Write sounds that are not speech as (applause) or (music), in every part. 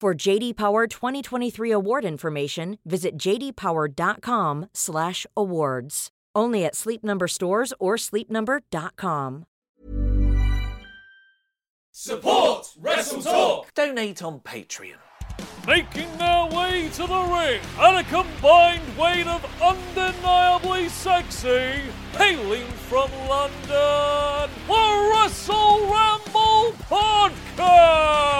For JD Power 2023 award information, visit jdpower.com/awards. Only at Sleep Number stores or sleepnumber.com. Support Wrestle Talk. Donate on Patreon. Making their way to the ring at a combined weight of undeniably sexy, hailing from London, the Wrestle Ramble Podcast!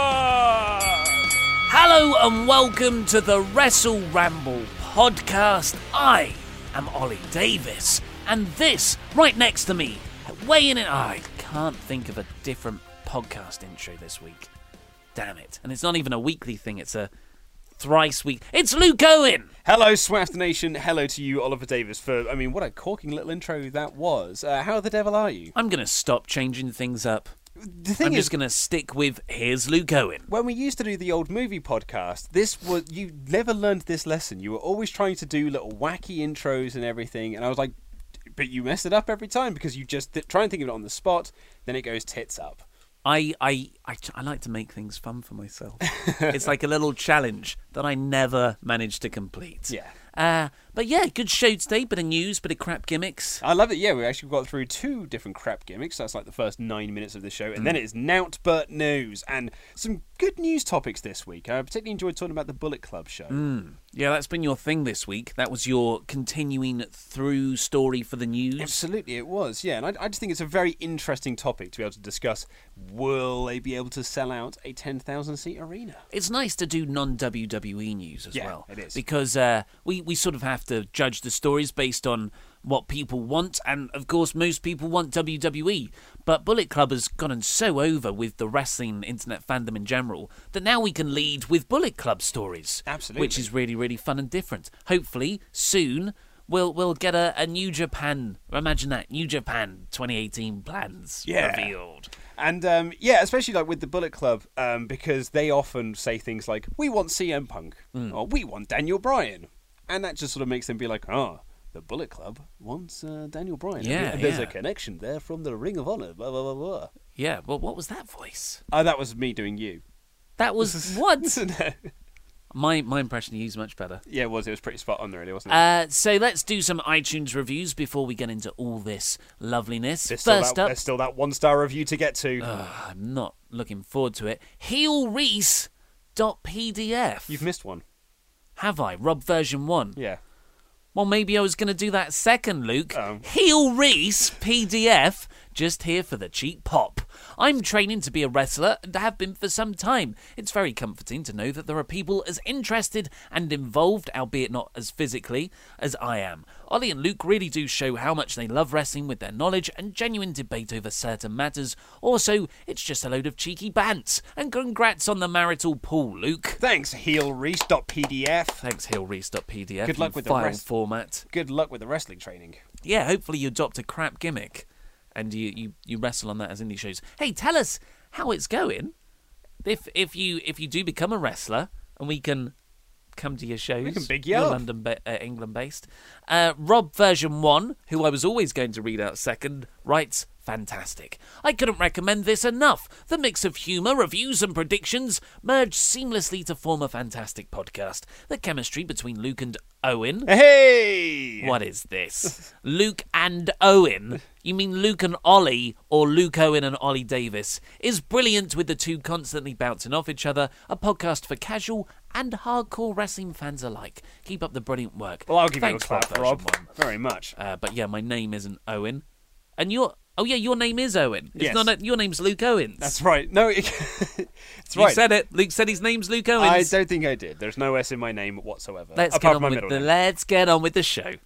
Hello and welcome to the Wrestle Ramble podcast. I am Ollie Davis, and this right next to me, weighing it. I can't think of a different podcast intro this week. Damn it! And it's not even a weekly thing; it's a thrice week. It's Luke Owen. Hello, Swaft Nation. Hello to you, Oliver Davis. For I mean, what a corking little intro that was. Uh, how the devil are you? I'm gonna stop changing things up. The thing I'm is, just gonna stick with here's Luke Owen. when we used to do the old movie podcast, this was you never learned this lesson. You were always trying to do little wacky intros and everything, and I was like, but you mess it up every time because you just th- try and think of it on the spot, then it goes tits up. I, I, I, I like to make things fun for myself. it's like a little challenge that I never managed to complete. (laughs) Yeah. Uh, but yeah, good show today. Bit of news, bit of crap gimmicks. I love it. Yeah, we actually got through two different crap gimmicks. That's like the first nine minutes of the show, and then it's Nout But News and some good news topics this week. I particularly enjoyed talking about the Bullet Club show. Yeah, that's been your thing this week. That was your continuing through story for the news. Absolutely, it was. Yeah, and I, I just think it's a very interesting topic to be able to discuss. Will they be able to sell out a ten thousand seat arena? It's nice to do non WWE news as Yeah, well. it is. Because uh, we, we sort of have to judge the stories based on what people want, and of course, most people want WWE. But Bullet Club has gotten so over with the wrestling internet fandom in general that now we can lead with Bullet Club stories. Absolutely. Which is really, really fun and different. Hopefully, soon. We'll, we'll get a, a New Japan. Imagine that New Japan 2018 plans Yeah. revealed. And um, yeah, especially like with the Bullet Club, um, because they often say things like, "We want CM Punk," or "We want Daniel Bryan," and that just sort of makes them be like, "Oh, the Bullet Club wants uh, Daniel Bryan." Yeah, there's yeah. a connection there from the Ring of Honor. Blah blah blah blah. Yeah, well, what was that voice? Oh, that was me doing you. That was (laughs) what? (laughs) yeah, My my impression of you is much better. Yeah, it was. It was pretty spot on, really, wasn't it? Uh, so let's do some iTunes reviews before we get into all this loveliness. there's, still First that, up, there's still that one star review to get to. I'm not looking forward to it. HeelReese.pdf. You've missed one. Have I? Rob version 1. Yeah. Well, maybe I was going to do that second, Luke. Oh. Heel Reese PDF, just here for the cheap pop. I'm training to be a wrestler and have been for some time. It's very comforting to know that there are people as interested and involved, albeit not as physically, as I am. Ollie and Luke really do show how much they love wrestling with their knowledge and genuine debate over certain matters. Also, it's just a load of cheeky bants. And congrats on the marital pool, Luke. Thanks, heelreese.pdf. Thanks, HeelReese.pdf. Good luck with the file rest. format Good luck with the wrestling training. yeah, hopefully you adopt a crap gimmick and you, you, you wrestle on that as indie shows. Hey, tell us how it's going. If if you if you do become a wrestler and we can come to your shows, We can big you you're up. London, ba- uh, England based. Uh, Rob version one, who I was always going to read out second, writes fantastic. I couldn't recommend this enough. The mix of humour, reviews, and predictions merge seamlessly to form a fantastic podcast. The chemistry between Luke and Owen. Hey! What is this? (laughs) Luke and Owen? You mean Luke and Ollie, or Luke Owen and Ollie Davis? Is brilliant with the two constantly bouncing off each other. A podcast for casual and hardcore wrestling fans alike. Keep up the brilliant work. Well, I'll give Thanks you a clap, Rob. one. Very much. Uh, but yeah, my name isn't Owen, and your oh yeah, your name is Owen. It's Yes. not a, your name's Luke Owens. That's right. No, it, (laughs) it's You right. said it. Luke said his name's Luke Owens. I don't think I did. There's no S in my name whatsoever. Let's get on with the let's get on with the show.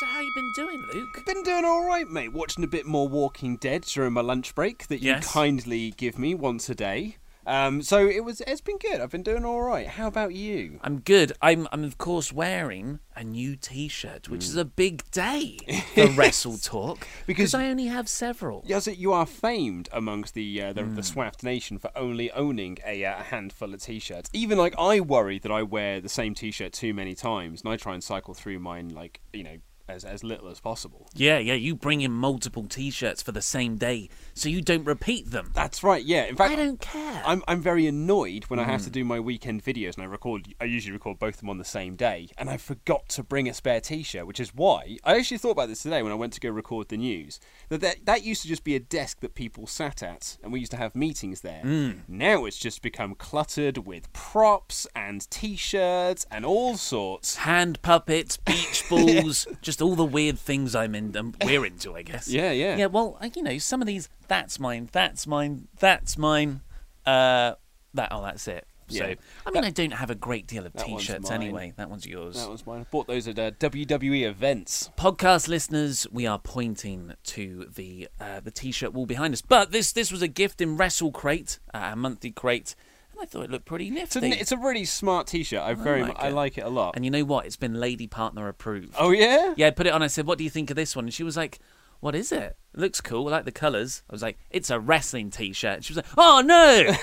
So how you been doing, Luke? Been doing all right, mate. Watching a bit more Walking Dead during my lunch break that you Yes. kindly give me once a day. Um, so it was. It's been good. I've been doing all right. How about you? I'm good. I'm, I'm of course wearing a new T-shirt, which Hmm. is a big day for (laughs) Wrestle Talk Because- I only have several. Yes, you are famed amongst the uh, the, the Swaft Nation for only owning a, uh, handful of t-shirts. Even like I worry that I wear the same t-shirt too many times, and I try and cycle through mine like you know as as little as possible. Yeah, yeah. You bring in multiple T-shirts for the same day, so you don't repeat them. That's right. Yeah. In fact, I don't care. I'm I'm very annoyed when I Hmm. have to do my weekend videos and I record. I usually record both of them on the same day, and I forgot to bring a spare T-shirt, which is why I actually thought about this today when I went to go record the news. That that, that used to just be a desk that people sat at, and we used to have meetings there. Hmm. Now it's just become cluttered with props and T-shirts and all sorts. Hand puppets, beach (laughs) balls, just all the weird things I'm in. Um, we're into, I guess. Yeah, yeah. Yeah. Well, I- you know, some of these. That's mine. That's mine. That's mine. Uh, that. Oh, that's it. So, Yeah. I mean, I don't have a great deal of T-shirts anyway. That one's yours. That one's mine. I bought those at uh, WWE events. podcast listeners, we are pointing to the uh, the t-shirt wall behind us. But this this was a gift in Wrestle Crate, uh, a monthly crate, and I thought it looked pretty It's a, nifty. it's a really smart T-shirt. I very like I it. like it a lot. and you know what? It's been lady partner approved. oh yeah. Yeah, I put it on. I said, "What do you think of this one?" And she was like, "What is it? It looks cool. I like the colours. I was like, "It's a wrestling T-shirt." She was like, "Oh no,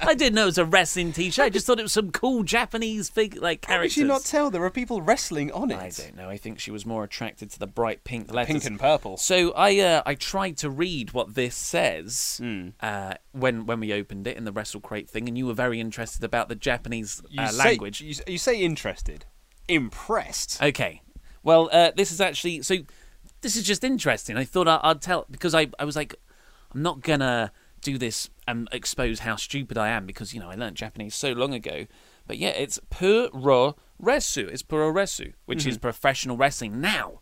(laughs) I didn't know it was a wrestling T-shirt. I just thought it was some cool Japanese fig like How characters." did you not tell there are people wrestling on it? I don't know. I think she was more attracted to the bright pink letters. Pink and purple. So I uh, I tried to read what this says Hmm. uh, when when we opened it in the Wrestle Crate thing, and you were very interested about the Japanese You uh, say, language. You, you say interested, impressed. Okay. Well, uh, this is actually so. This is just interesting. I thought I, I'd tell because I I was like, I'm not gonna do this and expose how stupid I am because you know I learned Japanese so long ago. But yeah, it's puro resu. It's puro resu, which is professional wrestling. Now,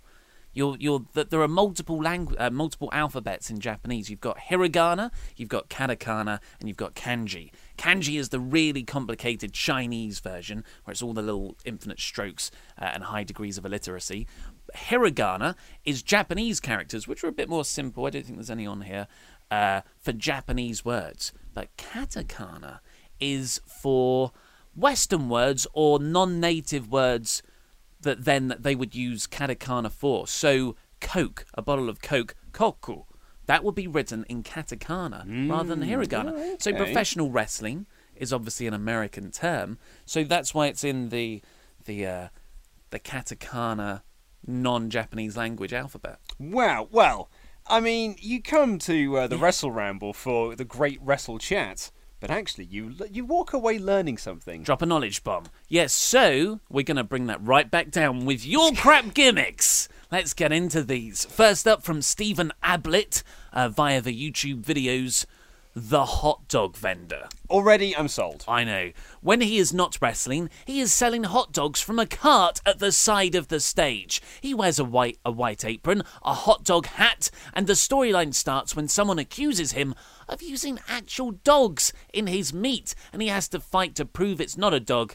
you're you're th- there are multiple langu- uh, multiple alphabets in Japanese. You've got hiragana, you've got katakana, and you've got kanji. Kanji is the really complicated Chinese version, where it's all the little infinite strokes uh, and high degrees of illiteracy. Hiragana is Japanese characters, which are a bit more simple. I don't think there's any on here uh, for Japanese words, but katakana is for Western words or non-native words that then they would use katakana for. So, Coke, a bottle of Coke, koku, that would be written in katakana rather than hiragana. So, okay. professional wrestling is obviously an American term. So that's why it's in the the uh, the katakana non-Japanese language alphabet. Wow. Well, I mean, you come to uh, the Wrestle Ramble for the great Wrestle Chat, but actually, you you walk away learning something. Drop a knowledge bomb. Yes, so we're going to bring that right back down with your (laughs) crap gimmicks. Let's get into these. First up from Stephen Ablett uh, via the YouTube videos The Hot Dog Vendor. Already, I'm sold. I know. When he is not wrestling, he is selling hot dogs from a cart at the side of the stage. He wears a white a white apron, a hot dog hat, and the storyline starts when someone accuses him of using actual dogs in his meat, and he has to fight to prove it's not a dog,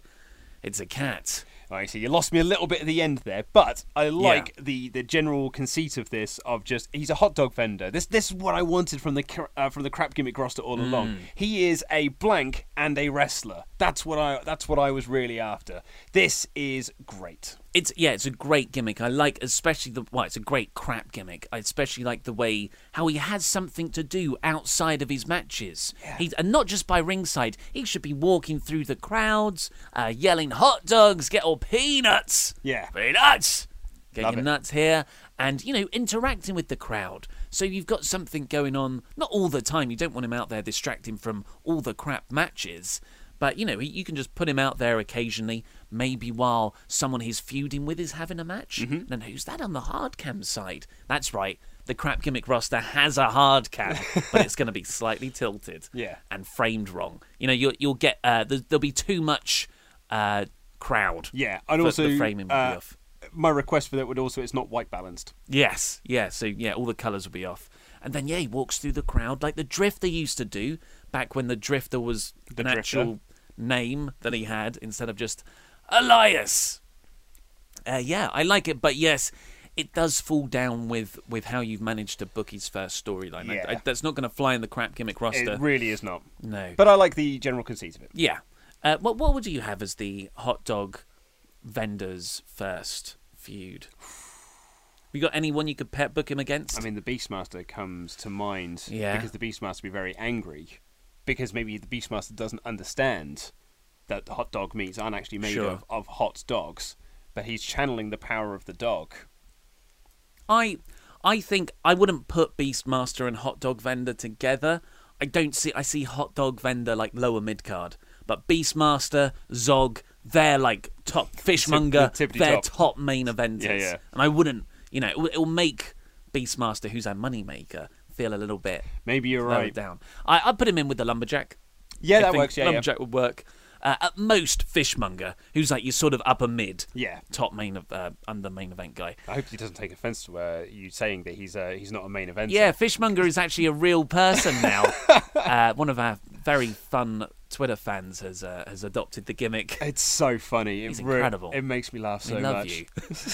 it's a cat. I see. You lost me a little bit at the end there, but I like the, the general conceit of this. Of just he's a hot dog vendor. This this is what I wanted from the uh, from the crap gimmick roster all along. He is a blank and a wrestler. That's what I that's what I was really after. This is great. It's yeah, it's a great gimmick. I like especially the well, it's a great crap gimmick. I especially like the way how he has something to do outside of his matches. He and not just by ringside. He should be walking through the crowds, uh, yelling "hot dogs, get all peanuts." Yeah. peanuts. Get Love nuts here, and you know interacting with the crowd. So you've got something going on, not all the time. You don't want him out there distracting from all the crap matches. But, you know, he- you can just put him out there occasionally, maybe while someone he's feuding with is having a match. And then who's that on the hard cam side? That's right. The crap gimmick roster has a hard cam, but it's going to be slightly tilted (laughs) Yeah. and framed wrong. You know, you'll, you'll get, uh, there's, there'll be too much uh, crowd. Yeah, and for also the framing uh, off. my request for that would also it's not white balanced. Yes, yeah. So yeah, all the colours will be off, and then yeah, he walks through the crowd like the Drifter used to do back when the Drifter was The an Drifter. actual name that he had instead of just Elias. Uh, yeah, I like it, but yes, it does fall down with with how you've managed to book his first storyline. Yeah. I- that's not going to fly in the crap gimmick roster. It really is not. no, But I like the general conceit of it. yeah. Uh, what what would you have as the hot dog vendors first feud? You got anyone you could pet book him against? I mean, the Beastmaster comes to mind Yeah. because the Beastmaster would be very angry because maybe the Beastmaster doesn't understand that the hot dog meats aren't actually made Sure. of, of hot dogs, but he's channeling the power of the dog. I I think I wouldn't put Beastmaster and Hot Dog Vendor together. I don't see I see Hot Dog Vendor like lower mid card, but Beastmaster, Zog, they're like top (laughs) fishmonger, the they're top. top main eventers. Yeah, yeah. And I wouldn't, you know, it will, it will make Beastmaster, who's our moneymaker, feel a little bit Maybe you're right. down. I I'd put him in with the lumberjack. Yeah, I that think works. Yeah, yeah. lumberjack would work. Uh, at most, fishmonger, who's like your sort of upper mid, Yeah. top main of uh, under main event guy. I hope he doesn't take offence to uh, you saying that he's uh, he's not a main event. Yeah, Fishmonger is actually a real person now. (laughs) uh, one of our very fun Twitter fans has uh, has adopted the gimmick. It's so funny. It's incredible. It makes me laugh so we love much.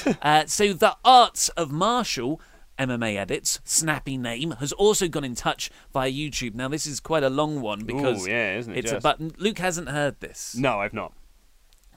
you. (laughs) uh, so the Arts of Martial. MMA edits, snappy name, has also gone in touch via YouTube. Now this is quite a long one because Ooh, yeah, isn't it it's a button. Luke hasn't heard this. No, I've not.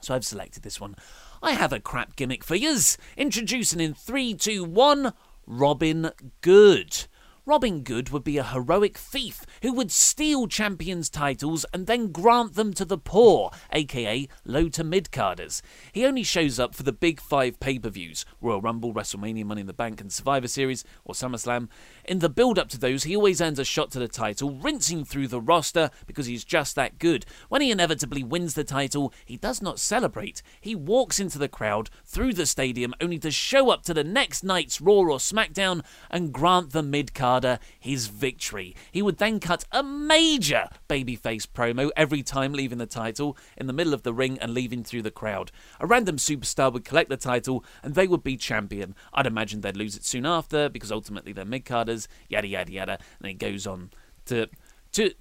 So I've selected this one. I have a crap gimmick for yous. Introducing in three, two, one, Robin Good. Robin Good would be a heroic thief who would steal champions' titles and then grant them to the poor, aka low to mid carders. He only shows up for the big five pay per views Royal Rumble, WrestleMania, Money in the Bank, and Survivor Series, or SummerSlam. In the build up to those, he always earns a shot to the title, rinsing through the roster because he's just that good. When he inevitably wins the title, he does not celebrate. He walks into the crowd, through the stadium, only to show up to the next night's Raw or SmackDown and grant the mid carder his victory. He would then cut a major babyface promo every time leaving the title in the middle of the ring and leaving through the crowd. A random superstar would collect the title and they would be champion. I'd imagine they'd lose it soon after because ultimately they're mid carders, yada yada yada. And he goes on to to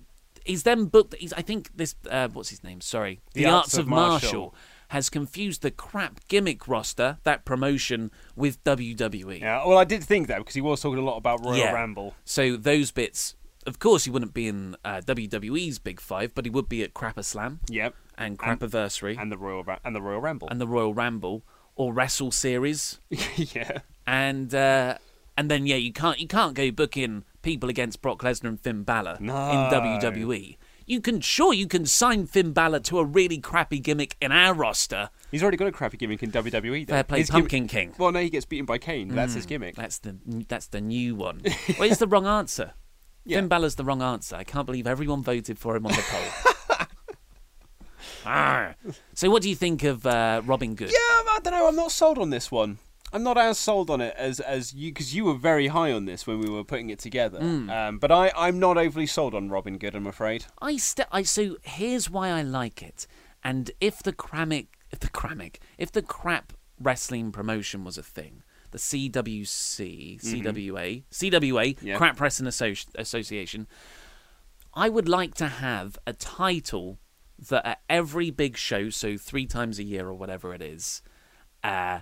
he's then booked he's I think this uh, what's his name? Sorry. The, Arts, of Martial. Has confused the crap gimmick roster, that promotion, with WWE. Yeah. Well, I did think that because he was talking a lot about Royal Yeah. Rumble. So those bits, of course, he wouldn't be in uh, WWE's Big Five, but he would be at Crapper Slam Yep. and Crapiversary and, And the Royal Ra- and the Royal Rumble. the Royal Ramble or Wrestle Series, (laughs) yeah. and uh, and then yeah, you can't you can't go booking people against Brock Lesnar and Finn Balor No. in WWE. You can sure you can sign Finn Balor to a really crappy gimmick in our roster. He's already got a crappy gimmick in WWE. Though. Fair play, His gimmick- Pumpkin King. Well, no, he gets beaten by Kane. That's his Mm, gimmick. That's the that's the new one. well, it's the wrong answer. Yeah. Finn Balor's the wrong answer. I can't believe everyone voted for him on the poll. (laughs) Ah. So, what do you think of uh, Robin Good? Yeah, I don't know. I'm not sold on this one. I'm not as sold on it as as you because you were very high on this when we were putting it together. Hmm. Um, but I I'm not overly sold on Robin Good. I'm afraid. I st- I so here's why I like it. And if the cramic, if the cramic, if the crap wrestling promotion was a thing, the CWC, CWA, CWA, Yeah. Crap Wrestling Associ- Association, I would like to have a title that at every big show, so three times a year or whatever it is, uh,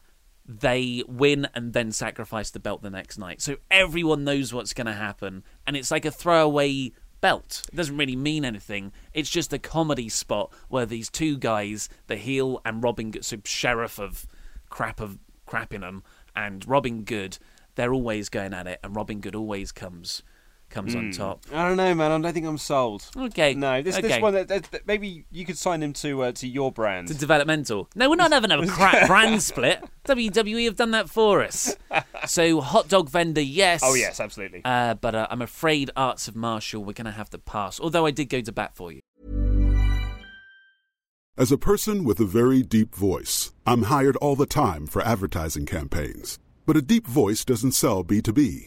they win and then sacrifice the belt the next night. So everyone knows what's going to happen, and it's like a throwaway belt. It doesn't really mean anything. It's just a comedy spot where these two guys, the heel and Robin Good, so sheriff of crap of Crappingham and Robin Good, they're always going at it, and Robin Good always comes comes on top. I don't know, man. I don't think I'm sold. Okay. No, this okay. this one. That, that, maybe you could sign him to uh, to your brand. To developmental. No, we're not having a (laughs) crap brand split. WWE have done that for us. (laughs) So, hot dog vendor, yes. oh yes, absolutely. Uh, but uh, I'm afraid Arts of Martial, we're going to have to pass. Although I did go to bat for you. As a person with a very deep voice, I'm hired all the time for advertising campaigns. But a deep voice doesn't sell B2B,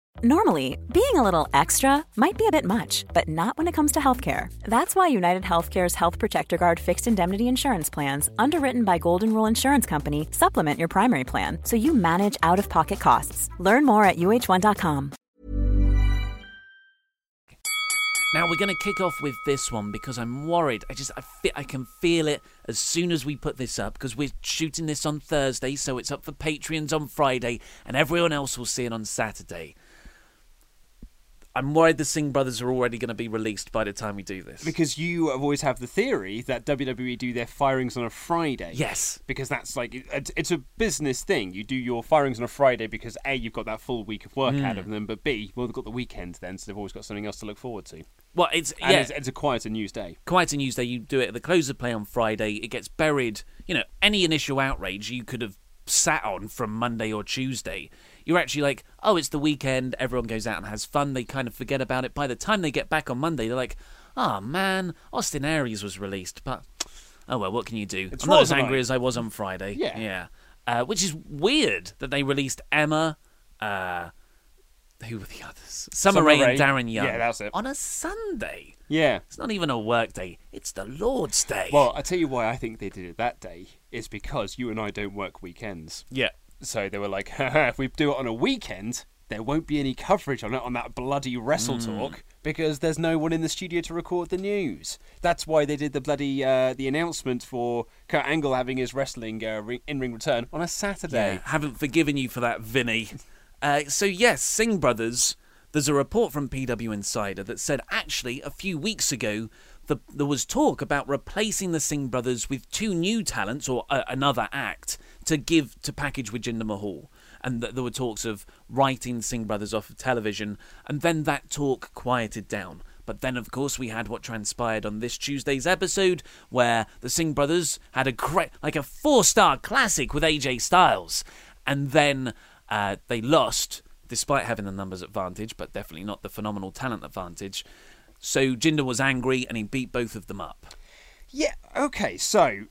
Normally, being a little extra might be a bit much, but not when it comes to healthcare. That's why United Healthcare's Health Protector Guard fixed indemnity insurance plans, underwritten by Golden Rule Insurance Company, supplement your primary plan so you manage out of pocket costs. Learn more at uh1.com. Now we're going to kick off with this one because I'm worried. I just I fe- I can feel it as soon as we put this up because we're shooting this on Thursday, so it's up for Patreons on Friday, and everyone else will see it on Saturday. I'm worried the Singh brothers are already going to be released by the time we do this. Because you have always have the theory that WWE do their firings on a Friday. Yes. Because that's like it's, a business thing. You do your firings on a Friday because a you've got that full week of work Mm. out of them, but b well they've got the weekend then, so they've always got something else to look forward to. Well, it's And yeah, it's, it's a quieter news day. quite a news day. You do it at the close of play on Friday. It gets buried. You know, any initial outrage you could have sat on from Monday or Tuesday. You're actually like, oh, it's the weekend. Everyone goes out and has fun. They kind of forget about it. By the time they get back on Monday, they're like, oh man, Austin Aries was released, but oh well, what can you do? It's I'm not as angry as I was on Friday. Yeah. yeah. Uh, which is weird that they released Emma. Uh, who were the others? Summer, Summer Rae Rae. and Darren Young. Yeah, that's it. On a Sunday. Yeah. It's not even a work day. It's the Lord's day. Well, I tell you why I think they did it that day is because you and I don't work weekends. yeah. So they were like, (laughs) if we do it on a weekend, there won't be any coverage on it on that bloody Wrestle Hmm. Talk because there's no one in the studio to record the news. That's why they did the bloody uh, the announcement for Kurt Angle having his wrestling uh, in-ring return on a Saturday. Yeah, haven't forgiven you for that, Vinny. Uh, so yes, Singh brothers. There's a report from PW Insider that said actually a few weeks ago the, there was talk about replacing the Singh brothers with two new talents or uh, another act to give to package with Jinder Mahal, and that there were talks of writing Singh brothers off of television, and then that talk quieted down. But then, of course, we had what transpired on this Tuesday's episode, where the Singh brothers had a like a four-star classic with AJ Styles, and then uh, they lost, despite having the numbers advantage, but definitely not the phenomenal talent advantage. So Jinder was angry, and he beat both of them up. Yeah. Okay. So,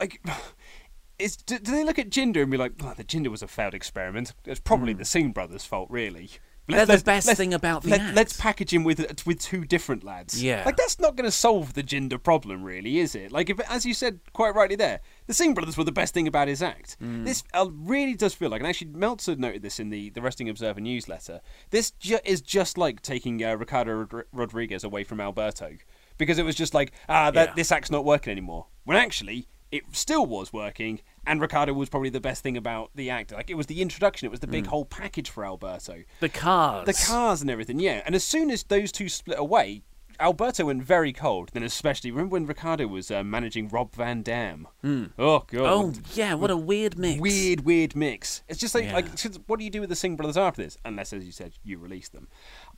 like, (sighs) is do, do they look at Jinder and be like, "Oh, the Jinder was a failed experiment"? It's probably hmm. the Singh brothers' fault, really. They're the best thing about the let, act. Let's package him with with two different lads. Yeah. like that's not going to solve the Jinder problem, really, is it? Like, if as you said quite rightly there, the Singh brothers were the best thing about his act. Mm. This uh, really does feel like, and actually Meltzer noted this in the the Wrestling Observer newsletter. This ju- is just like taking uh, Ricardo Rod- Rodriguez away from Alberto because it was just like ah, that Yeah. this act's not working anymore. When actually. It still was working, and Ricardo was probably the best thing about the act. Like it was the introduction, it was the big Mm. whole package for Alberto. The cars. The cars and everything, yeah. And as soon as those two split away, Alberto went very cold. Then, especially, remember when Ricardo was uh, managing Rob Van Dam? Oh, God. Oh, yeah, what a weird mix. Weird, weird mix. It's just like, Yeah. like what do you do with the Singh brothers after this? Unless, as you said, you release them.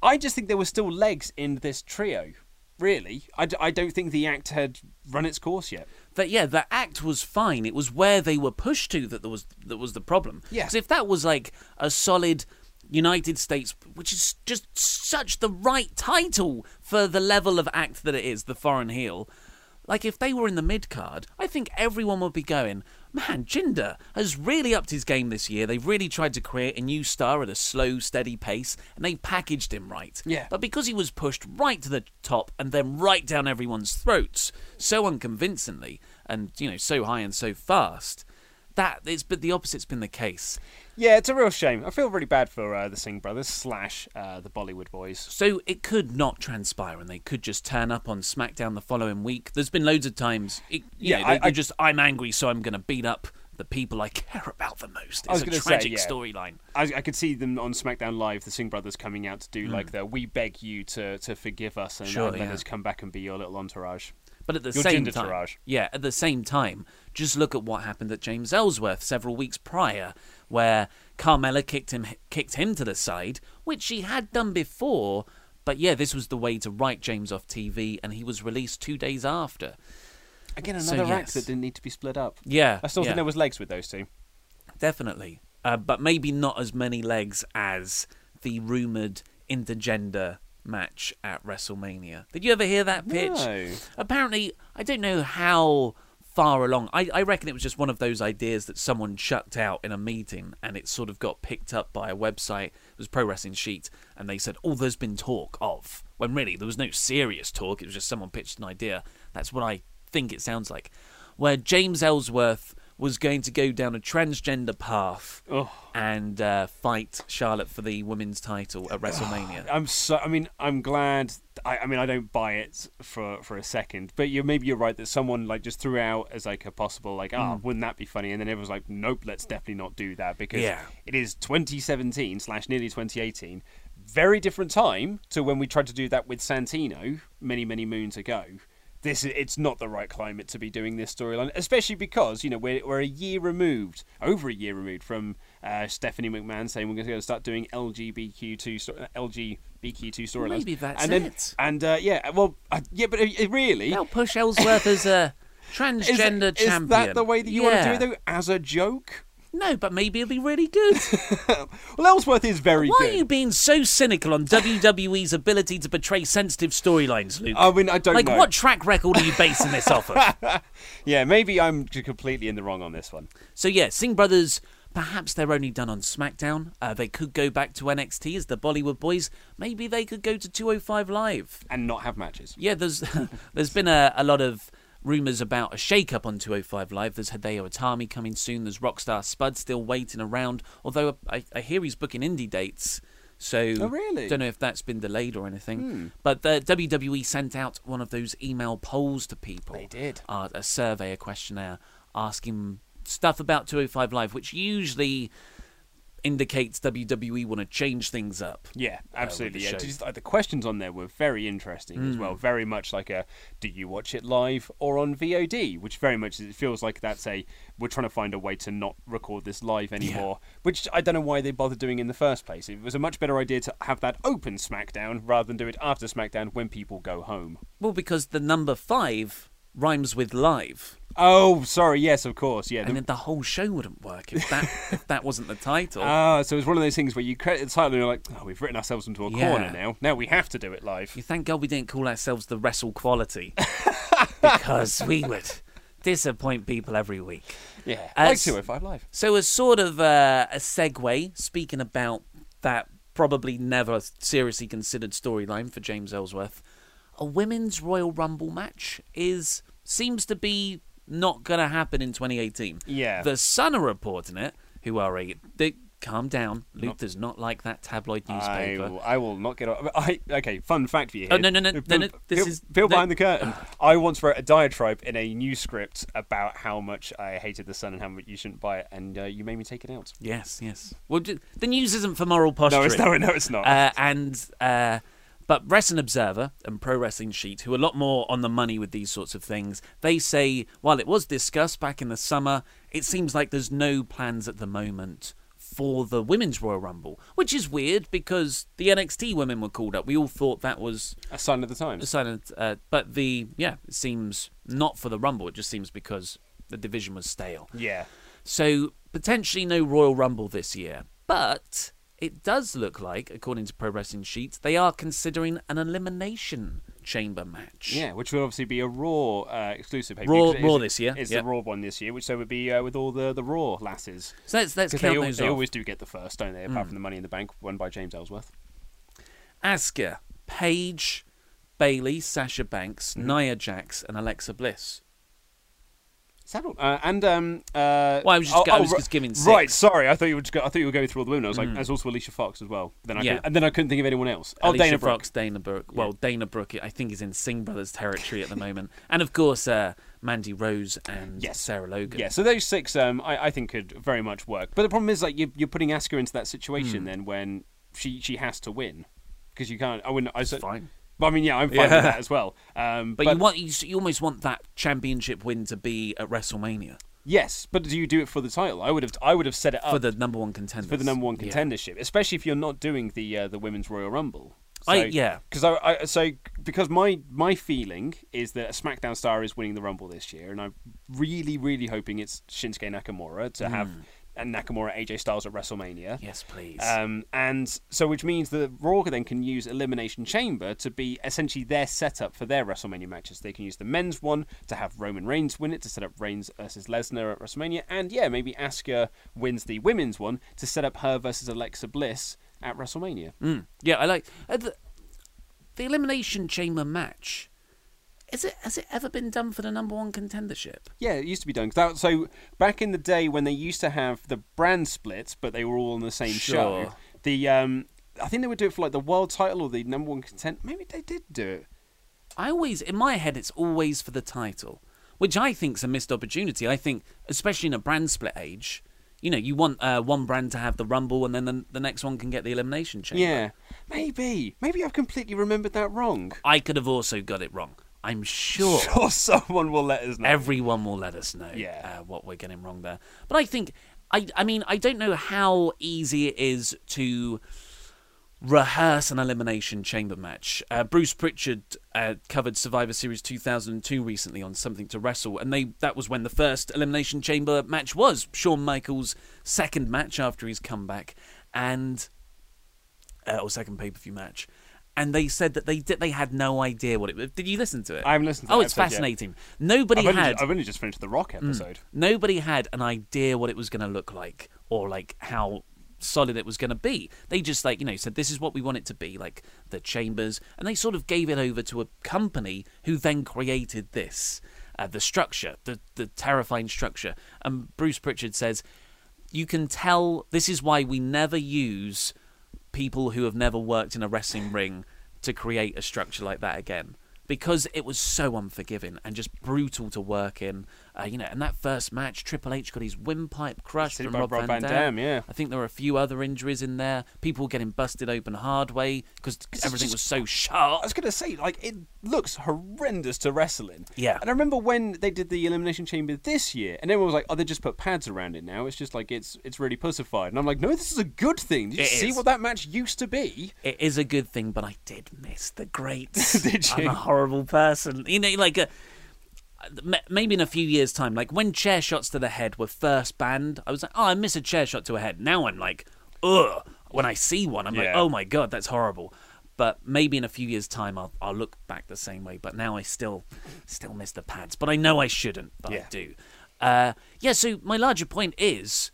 I just think there were still legs in this trio. Really, I, d- I don't think the act had run its course yet. That yeah, the act was fine. It was where they were pushed to that there was that was the problem. Yeah. 'Cause if that was like a solid United States, which is just such the right title for the level of act that it is, the foreign heel. Like if they were in the mid card, I think everyone would be going, man, Jinder has really upped his game this year. They've really tried to create a new star at a slow, steady pace, and they've packaged him right. Yeah. But because he was pushed right to the top and then right down everyone's throats so unconvincingly and you know so high and so fast, that it's but the opposite's been the case. Yeah, it's a real shame. I feel really bad for uh, the Singh brothers slash uh, the Bollywood boys. So it could not transpire, and they could just turn up on SmackDown the following week. There's been loads of times. It, you Yeah, know, I, I just I'm angry, so I'm going to beat up the people I care about the most. It's a going to say, tragic yeah. storyline. I, I could see them on SmackDown Live, the Singh brothers coming out to do Mm. like the "We beg you to to forgive us and Sure, let yeah. us come back and be your little entourage." But at the Your same time, yeah, at the same time, just look at what happened at James Ellsworth several weeks prior, where Carmella kicked him kicked him to the side, which she had done before. But yeah, this was the way to write James off TV, and he was released two days after. Again, So, another yes. act that didn't need to be split up. Yeah, I still yeah. think there was legs with those two. Definitely. Uh, but maybe not as many legs as the rumoured intergender match at WrestleMania. Did you ever hear that pitch? No. Apparently, I don't know how far along. I, I reckon it was just one of those ideas that someone chucked out in a meeting and it sort of got picked up by a website. It was Pro Wrestling Sheet, and they said, Oh, there's been talk of. When really, there was no serious talk. It was just someone pitched an idea. That's what I think it sounds like. Where James Ellsworth was going to go down a transgender path Oh. and uh, fight Charlotte for the women's title at WrestleMania. (sighs) I'm so. I mean, I'm glad. I, I mean, I don't buy it for for a second. But you maybe you're right that someone like just threw out as like a possible like, ah, Mm. wouldn't that be funny? And then everyone's like, nope, let's definitely not do that because Yeah. it is 2017 slash nearly 2018. Very different time to when we tried to do that with Santino many many moons ago. This is, it's not the right climate to be doing this storyline, especially because you know we're, we're a year removed, over a year removed from uh, Stephanie McMahon saying we're going to start doing LGBTQ sto- uh, LGBTQ storylines. Maybe that's and then, it. And uh, yeah, well, uh, yeah, but really, They'll push Ellsworth as a (laughs) is, transgender is champion. that the way that you want to do it though, as a joke? No, but maybe it'll be really good. (laughs) Well, Ellsworth is very Why good. are you being so cynical on WWE's ability to portray sensitive storylines, Luke? I mean, I don't know. like, know. what track record are you basing this off of? (laughs) yeah, maybe I'm completely in the wrong on this one. So yeah, Singh Brothers. Perhaps they're only done on SmackDown. Uh, they could go back to NXT as the Bollywood Boys. Maybe they could go to 205 Live. And not have matches. Yeah, there's (laughs) there's been a, a lot of rumours about a shake-up on 205 Live. There's Hideo Itami coming soon. There's Rockstar Spud still waiting around. Although I, I hear he's booking indie dates. So Oh, really? don't know if that's been delayed or anything. Hmm. But the WWE sent out one of those email polls to people. They did. Uh, a survey, a questionnaire, asking stuff about 205 Live, which usually indicates WWE want to change things up. Yeah, uh, absolutely. the yeah, just, like, the questions on there were very interesting as Mm. well. Very much like a, do you watch it live or on VOD? Which very much it feels like that's a we're trying to find a way to not record this live anymore. Which I don't know why they bothered doing in the first place. It was a much better idea to have that open SmackDown rather than do it after SmackDown when people go home. Well, because the number five rhymes with live. Oh, sorry. Yes, of course. Yeah. and the- then the whole show wouldn't work if that if that wasn't the title. (laughs) Ah, so it's one of those things where you credit the title and you're like, oh, we've written ourselves into a Yeah. corner now. Now we have to do it live. you thank God we didn't call ourselves the Wrestle Quality (laughs) because we would disappoint people every week. Yeah, Uh, like s- 205 Live. So, as sort of uh, a segue, speaking about that probably never seriously considered storyline for James Ellsworth. A women's Royal Rumble match is seems to be not going to happen in 2018. Yeah. The Sun are reporting it, who are a. They, calm down. Luke does not like that tabloid I newspaper. will, I will not get off. I, okay, fun fact for you Oh, here. no, no, no, no, Bill- no, this Bill- is- no. behind the curtain. (sighs) I once wrote a diatribe in a news script about how much I hated the Sun and how much you shouldn't buy it, and uh, you made me take it out. Yes, yes. Well, the news isn't for moral posturing. No, it's no, no, it's not. Uh, and uh, but Wrestling Observer and Pro Wrestling Sheet, who are a lot more on the money with these sorts of things, they say while it was discussed back in the summer, it seems like there's no plans at the moment for the women's Royal Rumble, which is weird because the NXT women were called up. We all thought that was a sign of the times. a sign of, uh, but the yeah, it seems not for the Rumble. It just seems because the division was stale. Yeah. So potentially no Royal Rumble this year. But it does look like, according to Pro Wrestling Sheet, they are considering an elimination chamber match. Yeah, which will obviously be a Raw uh, exclusive. Raw- Raw is- this year, It's yep. the Raw one this year, which so would be uh, with all the, the Raw lasses. So let's let's count they, those they off. always do get the first, don't they? Apart Mm. from the Money in the Bank won by James Ellsworth. Asuka, Paige, Bayley, Sasha Banks, Mm-hmm. Nia Jax, and Alexa Bliss. Is that all? Uh, and um, uh, Well, I was just- I was just giving six. Right, sorry, I thought you were. Just go, I thought you were going through all the women. I was like, Mm. there's also Alicia Fox as well. Then I Yeah. could, and then I couldn't think of anyone else. Oh, Alicia Dana Brooke. Fox, Dana Brooke. Well, Dana Brooke, I think, is in Singh Brothers territory at the moment, (laughs) and of course, uh, Mandy Rose and Yes. Sarah Logan. Yeah, so those six, um, I, I think could very much work. But the problem is, like, you, you're putting Asuka into that situation Hmm. then when she she has to win because you can't. I wouldn't. I said, fine. But I mean, yeah, I'm fine Yeah. with that as well. Um, But, you want you, you almost want that championship win to be at WrestleMania yes, but do you do it for the title? I would have. I would have set it up for the number one contender. for the number one Yeah. contendership, especially if you're not doing the uh, the women's Royal Rumble. I- yeah. because I, I so because my my feeling is that a SmackDown star is winning the Rumble this year, and I'm really really hoping it's Shinsuke Nakamura to have Mm. And Nakamura AJ Styles at WrestleMania. Yes, please. Um, and so, which means that Raw then can use Elimination Chamber to be essentially their setup for their WrestleMania matches. They can use the men's one to have Roman Reigns win it to set up Reigns versus Lesnar at WrestleMania, and yeah, maybe Asuka wins the women's one to set up her versus Alexa Bliss at WrestleMania. Mm. Yeah, I like uh, the, the elimination chamber match. Is it has it ever been done for the number one contendership? Yeah, it used to be done. That, so back in the day when they used to have the brand splits, but they were all on the same show, the um, I think they would do it for like the world title or the number one content. Maybe they did do it. I always, in my head, it's always for the title, which I think's a missed opportunity. I think, especially in a brand split age, you know, you want uh, one brand to have the rumble, and then the, the next one can get the elimination chamber. Yeah, maybe. Maybe I've completely remembered that wrong. I could have also got it wrong. I'm (laughs) sure. Sure, someone will let us know. Everyone will let us know Yeah. uh, what we're getting wrong there. But I think, I, I mean, I don't know how easy it is to rehearse an elimination chamber match. Uh, Bruce Pritchard uh, covered Survivor Series 2002 recently on Something to Wrestle, and they that was when the first elimination chamber match was Shawn Michaels' second match after his comeback, and uh, or second pay per view match. And they said that they did, they had no idea what it was. Did you listen to it? I haven't listened to Oh, it's episode fascinating. Nobody I've only, had. I've only just finished the Rock Mm. episode. Nobody had an idea what it was going to look like or like how solid it was going to be. They just like, you know, said this is what we want it to be, like the chambers, and they sort of gave it over to a company who then created this, uh, the structure, the the terrifying structure. And Bruce Pritchard says you can tell this is why we never use people who have never worked in a wrestling ring to create a structure like that again because it was so unforgiving and just brutal to work in. Uh, you know, and that first match, Triple H got his windpipe crushed from Rob, Rob Van, Van Dam. Yeah. I think there were a few other injuries in there. People getting busted open hard way because everything just- was so sharp. I was going to say, like, it looks horrendous to wrestling. Yeah. And I remember when they did the Elimination Chamber this year, and everyone was like, oh, they just put pads around it now. It's just like, it's it's really pussified. And I'm like, no, this is a good thing. Did you It see is. what that match used to be? It is a good thing, but I did miss the greats. (laughs) Did you? I'm a horrible person. You know, like uh, m- maybe in a few years' time, like when chair shots to the head were first banned, I was like, oh, I miss a chair shot to a head. Now I'm like, ugh. When I see one, I'm like, oh my god, that's horrible. But maybe in a few years' time, I'll I'll look back the same way. But now I still still miss the pads. But I know I shouldn't, but I do. Uh, yeah. So my larger point is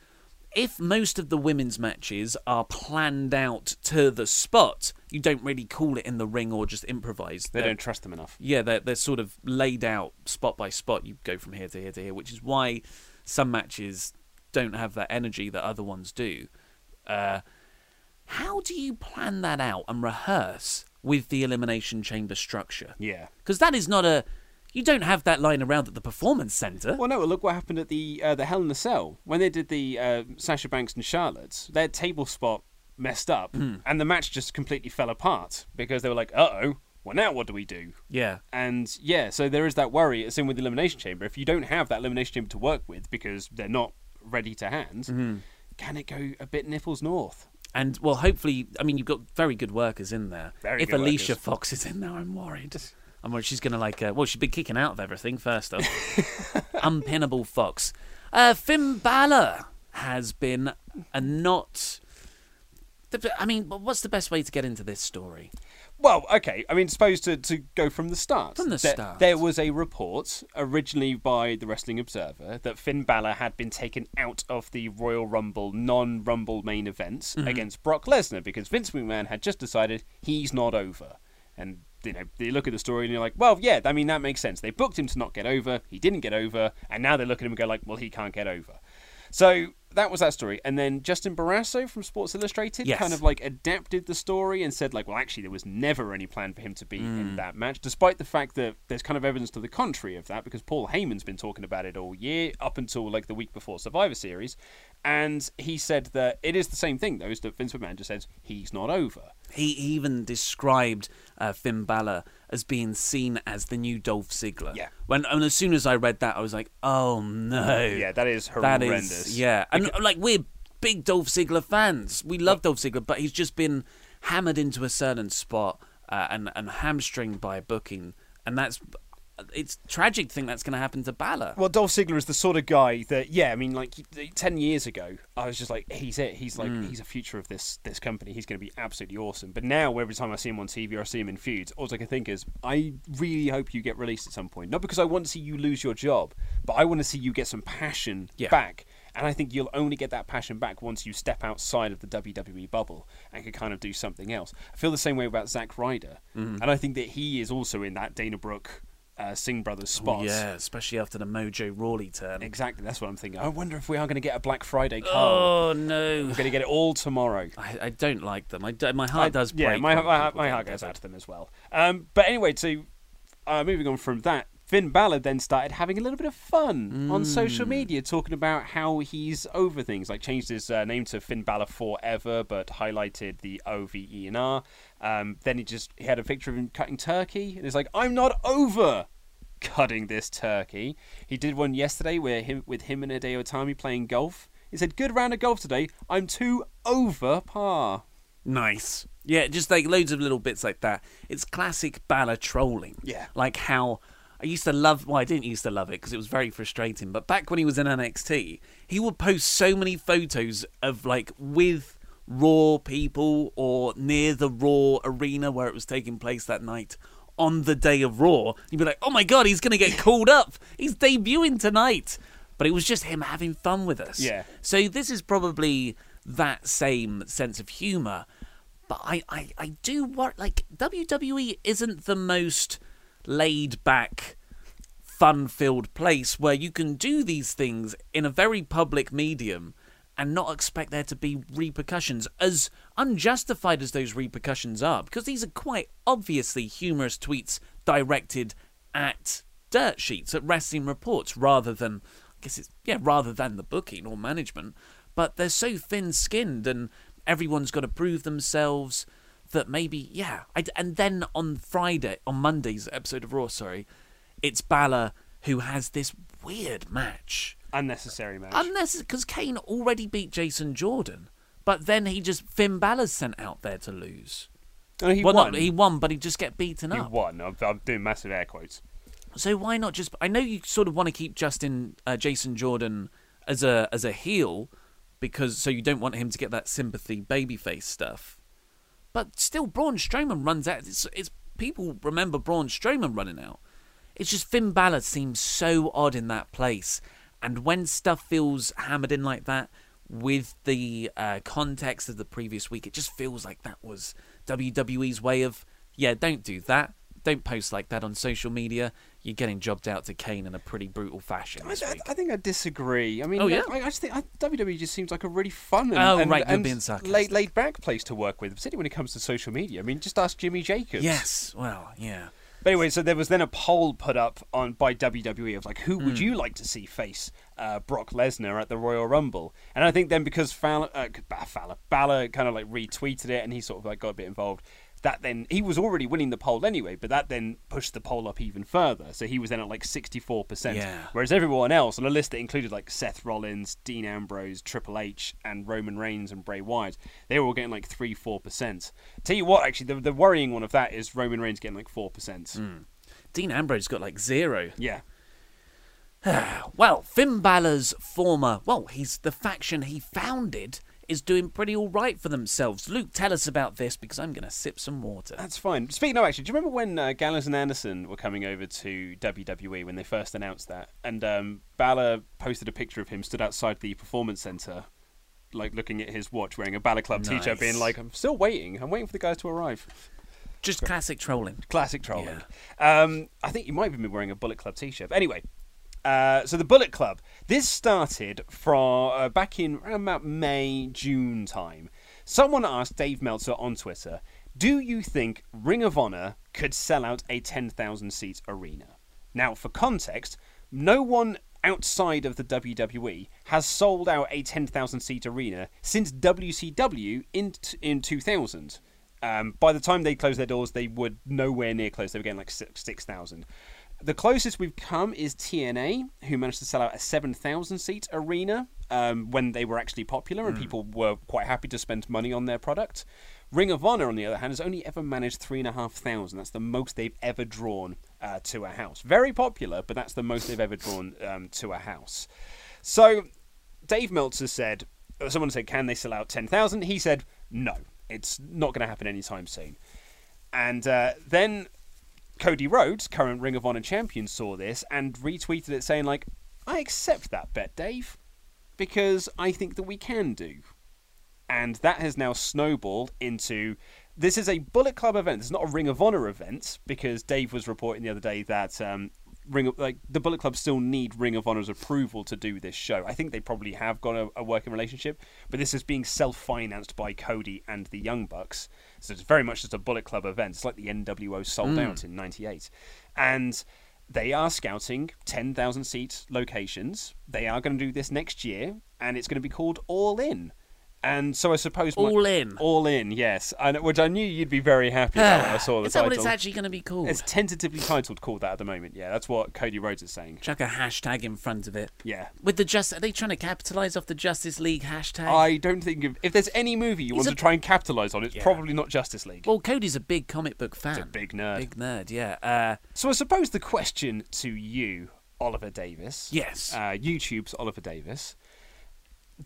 if most of the women's matches are planned out to the spot, you don't really call it in the ring or just improvise. They They're- don't trust them enough. yeah, they're, they're sort of laid out spot by spot. You go from here to here to here, which is why some matches don't have that energy that other ones do. Uh, how do you plan that out and rehearse with the Elimination Chamber structure? Yeah. Because that is not a. You don't have that lying around at the Performance Centre. Well, no. Look what happened at the uh, the Hell in a Cell when they did the uh, Sasha Banks and Charlotte's. Their table spot messed up, Hmm. and the match just completely fell apart because they were like, "Uh oh, well now what do we do?" Yeah. And yeah, so there is that worry. It's in with the Elimination Chamber. If you don't have that Elimination Chamber to work with because they're not ready to hand, Mm-hmm. can it go a bit nipples north? And well, hopefully, I mean, you've got very good workers in there. Very if Alicia workers. Fox is in there, I'm worried. I'm worried she's going to like. Uh, well, she's been kicking out of everything. First off, (laughs) unpinnable Fox. Uh, Finn Balor has been a not. I mean, what's the best way to get into this story? Well, okay. I mean, suppose to, to go from the start. From the There- start. There was a report originally by the Wrestling Observer that Finn Balor had been taken out of the Royal Rumble non Rumble main events Mm-hmm. against Brock Lesnar because Vince McMahon had just decided he's not over. And, you know, you look at the story and you're like, well, yeah, I mean, that makes sense. They booked him to not get over. He didn't get over. And now they look at him and go, like, well, he can't get over. So that was that story. And then Justin Barrasso from Sports Illustrated Yes. kind of like adapted the story and said like, well, actually, there was never any plan for him to be in hmm. that match, despite the fact that there's kind of evidence to the contrary of that because Paul Heyman's been talking about it all year up until like the week before Survivor Series, and he said that it is the same thing though, is that Vince McMahon just says he's not over. He even described uh, Finn Balor as being seen as the new Dolph Ziggler. Yeah. When and as soon as I read that, I was like, oh no. Yeah, that is horrendous. is yeah, and like we're big Dolph Ziggler fans. We love Dolph Ziggler, but he's just been hammered into a certain spot uh, and and hamstringed by booking, and that's it's tragic to think that's going to happen to Balor. Well, Dolph Ziggler is the sort of guy that, yeah, I mean, like ten years ago, I was just like, he's it. He's like, mm. he's a future of this this company. He's going to be absolutely awesome. But now, every time I see him on TV or I see him in feuds, all I can think is, I really hope you get released at some point. Not because I want to see you lose your job, but I want to see you get some passion Yeah. back. And I think you'll only get that passion back once you step outside of the WWE bubble and can kind of do something else. I feel the same way about Zack Ryder, mm-hmm. and I think that he is also in that Dana Brooke. Uh, Singh brothers spot. yeah, especially after the Mojo Rawley turn. Exactly, that's what I'm thinking. I wonder if we are going to get a Black Friday card. Oh no! We're going to get it all tomorrow. I, I don't like them. I my heart does break. Yeah, my, my, my heart goes out to them as well. Um, but anyway, to uh, moving on from that, Finn Balor then started having a little bit of fun on social Mm. media, talking about how he's over things, like changed his uh, name to Finn Balor Forever, but highlighted the O V E and R. Um, then he just he had a picture of him cutting turkey, and he's like, "I'm not over." Cutting this turkey. He did one yesterday where him with him and Hideo Itami playing golf. He said, "Good round of golf today. I'm too over par." Nice. Yeah, just like loads of little bits like that. It's classic Balor trolling. Yeah. Like how I used to love. Well, I didn't used to love it because it was very frustrating. But back when he was in NXT, he would post so many photos of like with Raw people or near the Raw arena where it was taking place that night on the day of Raw. You'd be like, oh my god, he's gonna get (laughs) called up. He's debuting tonight. But it was just him having fun with us. Yeah. So this is probably that same sense of humour. But I, I, I do what like WWE isn't the most laid back, fun filled place where you can do these things in a very public medium and not expect there to be repercussions, as unjustified as those repercussions are, because these are quite obviously humorous tweets directed at dirt sheets, at wrestling reports, rather than, I guess it's, yeah, rather than the booking or management. But they're so thin skinned and everyone's got to prove themselves that maybe, yeah. I, and then on Friday, on Monday's episode of Raw, sorry, it's Balor who has this weird match. Unnecessary match. Unnecessary, because Kane already beat Jason Jordan. But then he just, Finn Balor's sent out there to lose. No, he well, won. not he won, but he just get beaten He up. He won. I'm, I'm doing massive air quotes. So why not just? I know you sort of want to keep Justin, uh, Jason Jordan as a as a heel, because so you don't want him to get that sympathy babyface stuff. But still, Braun Strowman runs out. It's, it's people remember Braun Strowman running out. It's just Finn Balor seems so odd in that place, and when stuff feels hammered in like that, with the uh, context of the previous week, it just feels like that was WWE's way of, yeah, don't do that. Don't post like that on social media. You're getting jobbed out to Kane in a pretty brutal fashion I, I. I think I disagree. I mean, Oh, yeah? I, I just think I, WWE just seems like a really fun and, Oh, and, right, and laid, laid back place to work with, particularly when it comes to social media. I mean, just ask Jimmy Jacobs. Yes, well, yeah. But anyway, so there was then a poll put up on by WWE of like, who would Hmm. you like to see face uh, Brock Lesnar at the Royal Rumble? And I think then because Fowler, uh, Balor kind of like retweeted it and he sort of like got a bit involved. That then he was already winning the poll anyway, but that then pushed the poll up even further. So he was then at like sixty four percent, Yeah. whereas everyone else on a list that included like Seth Rollins, Dean Ambrose, Triple H, and Roman Reigns and Bray Wyatt, they were all getting like three four percent. Tell you what, actually, the, the worrying one of that is Roman Reigns getting like four percent. Hmm. Dean Ambrose got like zero. Yeah. (sighs) Well, Finn Balor's former, well, he's the faction he founded is doing pretty all right for themselves. Luke, tell us about this because I'm going to sip some water. That's fine. Speaking of, actually, do you remember when uh, Gallows and Anderson were coming over to WWE when they first announced that? And um, Balor posted a picture of him stood outside the Performance Center, like looking at his watch, wearing a Balor Club t-shirt, being like, "I'm still waiting. I'm waiting for the guys to arrive." Just classic trolling. Classic trolling. Um, I think you might have been wearing a Bullet Club t-shirt. But anyway, uh, so the Bullet Club. This started from uh, back in around about May, June time. Someone asked Dave Meltzer on Twitter, "Do you think Ring of Honor could sell out a 10,000 seat arena?" Now, for context, no one outside of the WWE has sold out a 10,000 seat arena since WCW in in 2000. Um, by the time they closed their doors, they were nowhere near close. They were getting like six six thousand. The closest we've come is TNA, who managed to sell out a seven thousand seat arena um, when they were actually popular and people were quite happy to spend money on their product. Ring of Honor, on the other hand, has only ever managed three and a half thousand. That's the most they've ever drawn uh, to a house. Very popular, but that's the most they've ever drawn um, to a house. So Dave Meltzer said, uh, someone said, can they sell out 10,000? He said, no, it's not going to happen anytime soon. And uh, then Cody Rhodes, current Ring of Honor champion, saw this and retweeted it saying, like, I accept that bet, Dave, because I think that we can do. And that has now snowballed into this is a Bullet Club event. It's not a Ring of Honor event because Dave was reporting the other day that um, Ring of, like the Bullet Club still need Ring of Honor's approval to do this show. I think they probably have got a, a working relationship, but this is being self-financed by Cody and the Young Bucks, so it's very much just a Bullet Club event. It's like the NWO sold Mm. out in '98, and they are scouting 10,000 seat locations. They are going to do this next year, and it's going to be called All In. And so I suppose my- All In? All In, yes. And which I knew you'd be very happy about when I (sighs) saw the Is that title. what it's actually going to be called? It's tentatively titled called that at the moment. Yeah, that's what Cody Rhodes is saying. Chuck a hashtag in front of it. Yeah. With the just, are they trying to capitalise off the Justice League hashtag? I don't think if, if there's any movie you He's want a- to try and capitalize on, it's Yeah. probably not Justice League. Well, Cody's a big comic book fan. a big nerd. Big nerd, yeah. Uh, So I suppose the question to you, Oliver Davis. Yes. Uh, YouTube's Oliver Davis.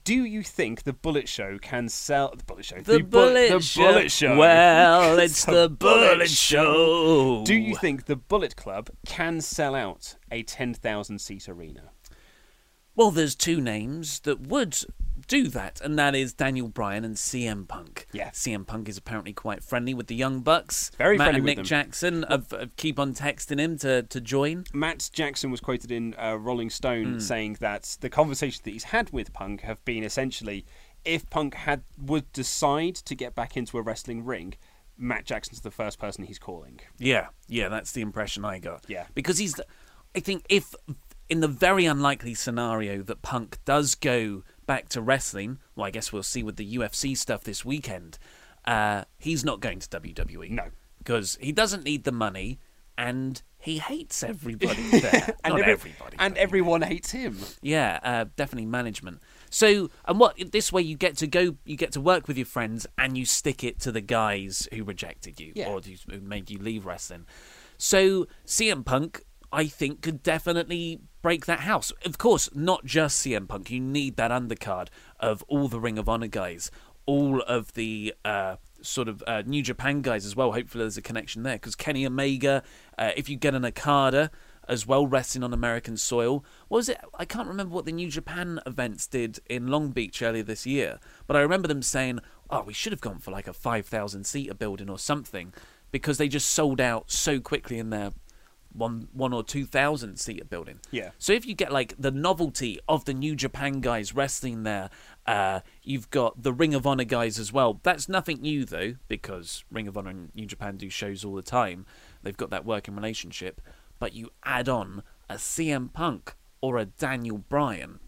Do you think the Bullet Show can sell the Bullet Show? The Bu- Bullet the Show. Bullet Show. Well, (laughs) it's the Bullet Show. Do you think the Bullet Club can sell out a ten thousand seat arena? Well, there's two names that would do that, and that is Daniel Bryan and CM Punk. Yeah. CM Punk is apparently quite friendly with the Young Bucks. Very Matt friendly and with Nick them. Jackson have, have keep on texting him to, to join. Matt Jackson was quoted in uh, Rolling. Stone saying that the conversations that he's had with Punk have been essentially, if Punk had would decide to get back into a wrestling ring, Matt Jackson's the first person he's calling. Yeah, yeah, that's the impression I got. Yeah. because he's. I think if in the very unlikely scenario that Punk does go back to wrestling, well, I guess we'll see with the UFC stuff this weekend. Uh, he's not going to WWE. No. because he doesn't need the money, and he hates everybody (laughs) there. And not every- everybody, and everyone hates him. yeah, uh, definitely management. So, and what this way you get to go, you get to work with your friends, and you stick it to the guys who rejected you Yeah. or who made you leave wrestling. So, CM Punk, I think, could definitely break that house. Of course, not just CM Punk. You need that undercard of all the Ring of Honor guys, all of the uh, sort of uh, New Japan guys as well. Hopefully, there's a connection there because Kenny Omega. Uh, if you get an Okada. as well, wrestling on American soil. What was it? I can't remember what the New Japan events did in Long Beach earlier this year, but I remember them saying, "Oh, we should have gone for like a five thousand seater building or something," because they just sold out so quickly in their one one or two thousand seater building. Yeah. So if you get like the novelty of the New Japan guys wrestling there, uh, you've got the Ring of Honor guys as well. That's nothing new though, because Ring of Honor and New Japan do shows all the time. They've got that working relationship. But you add on a CM Punk or a Daniel Bryan.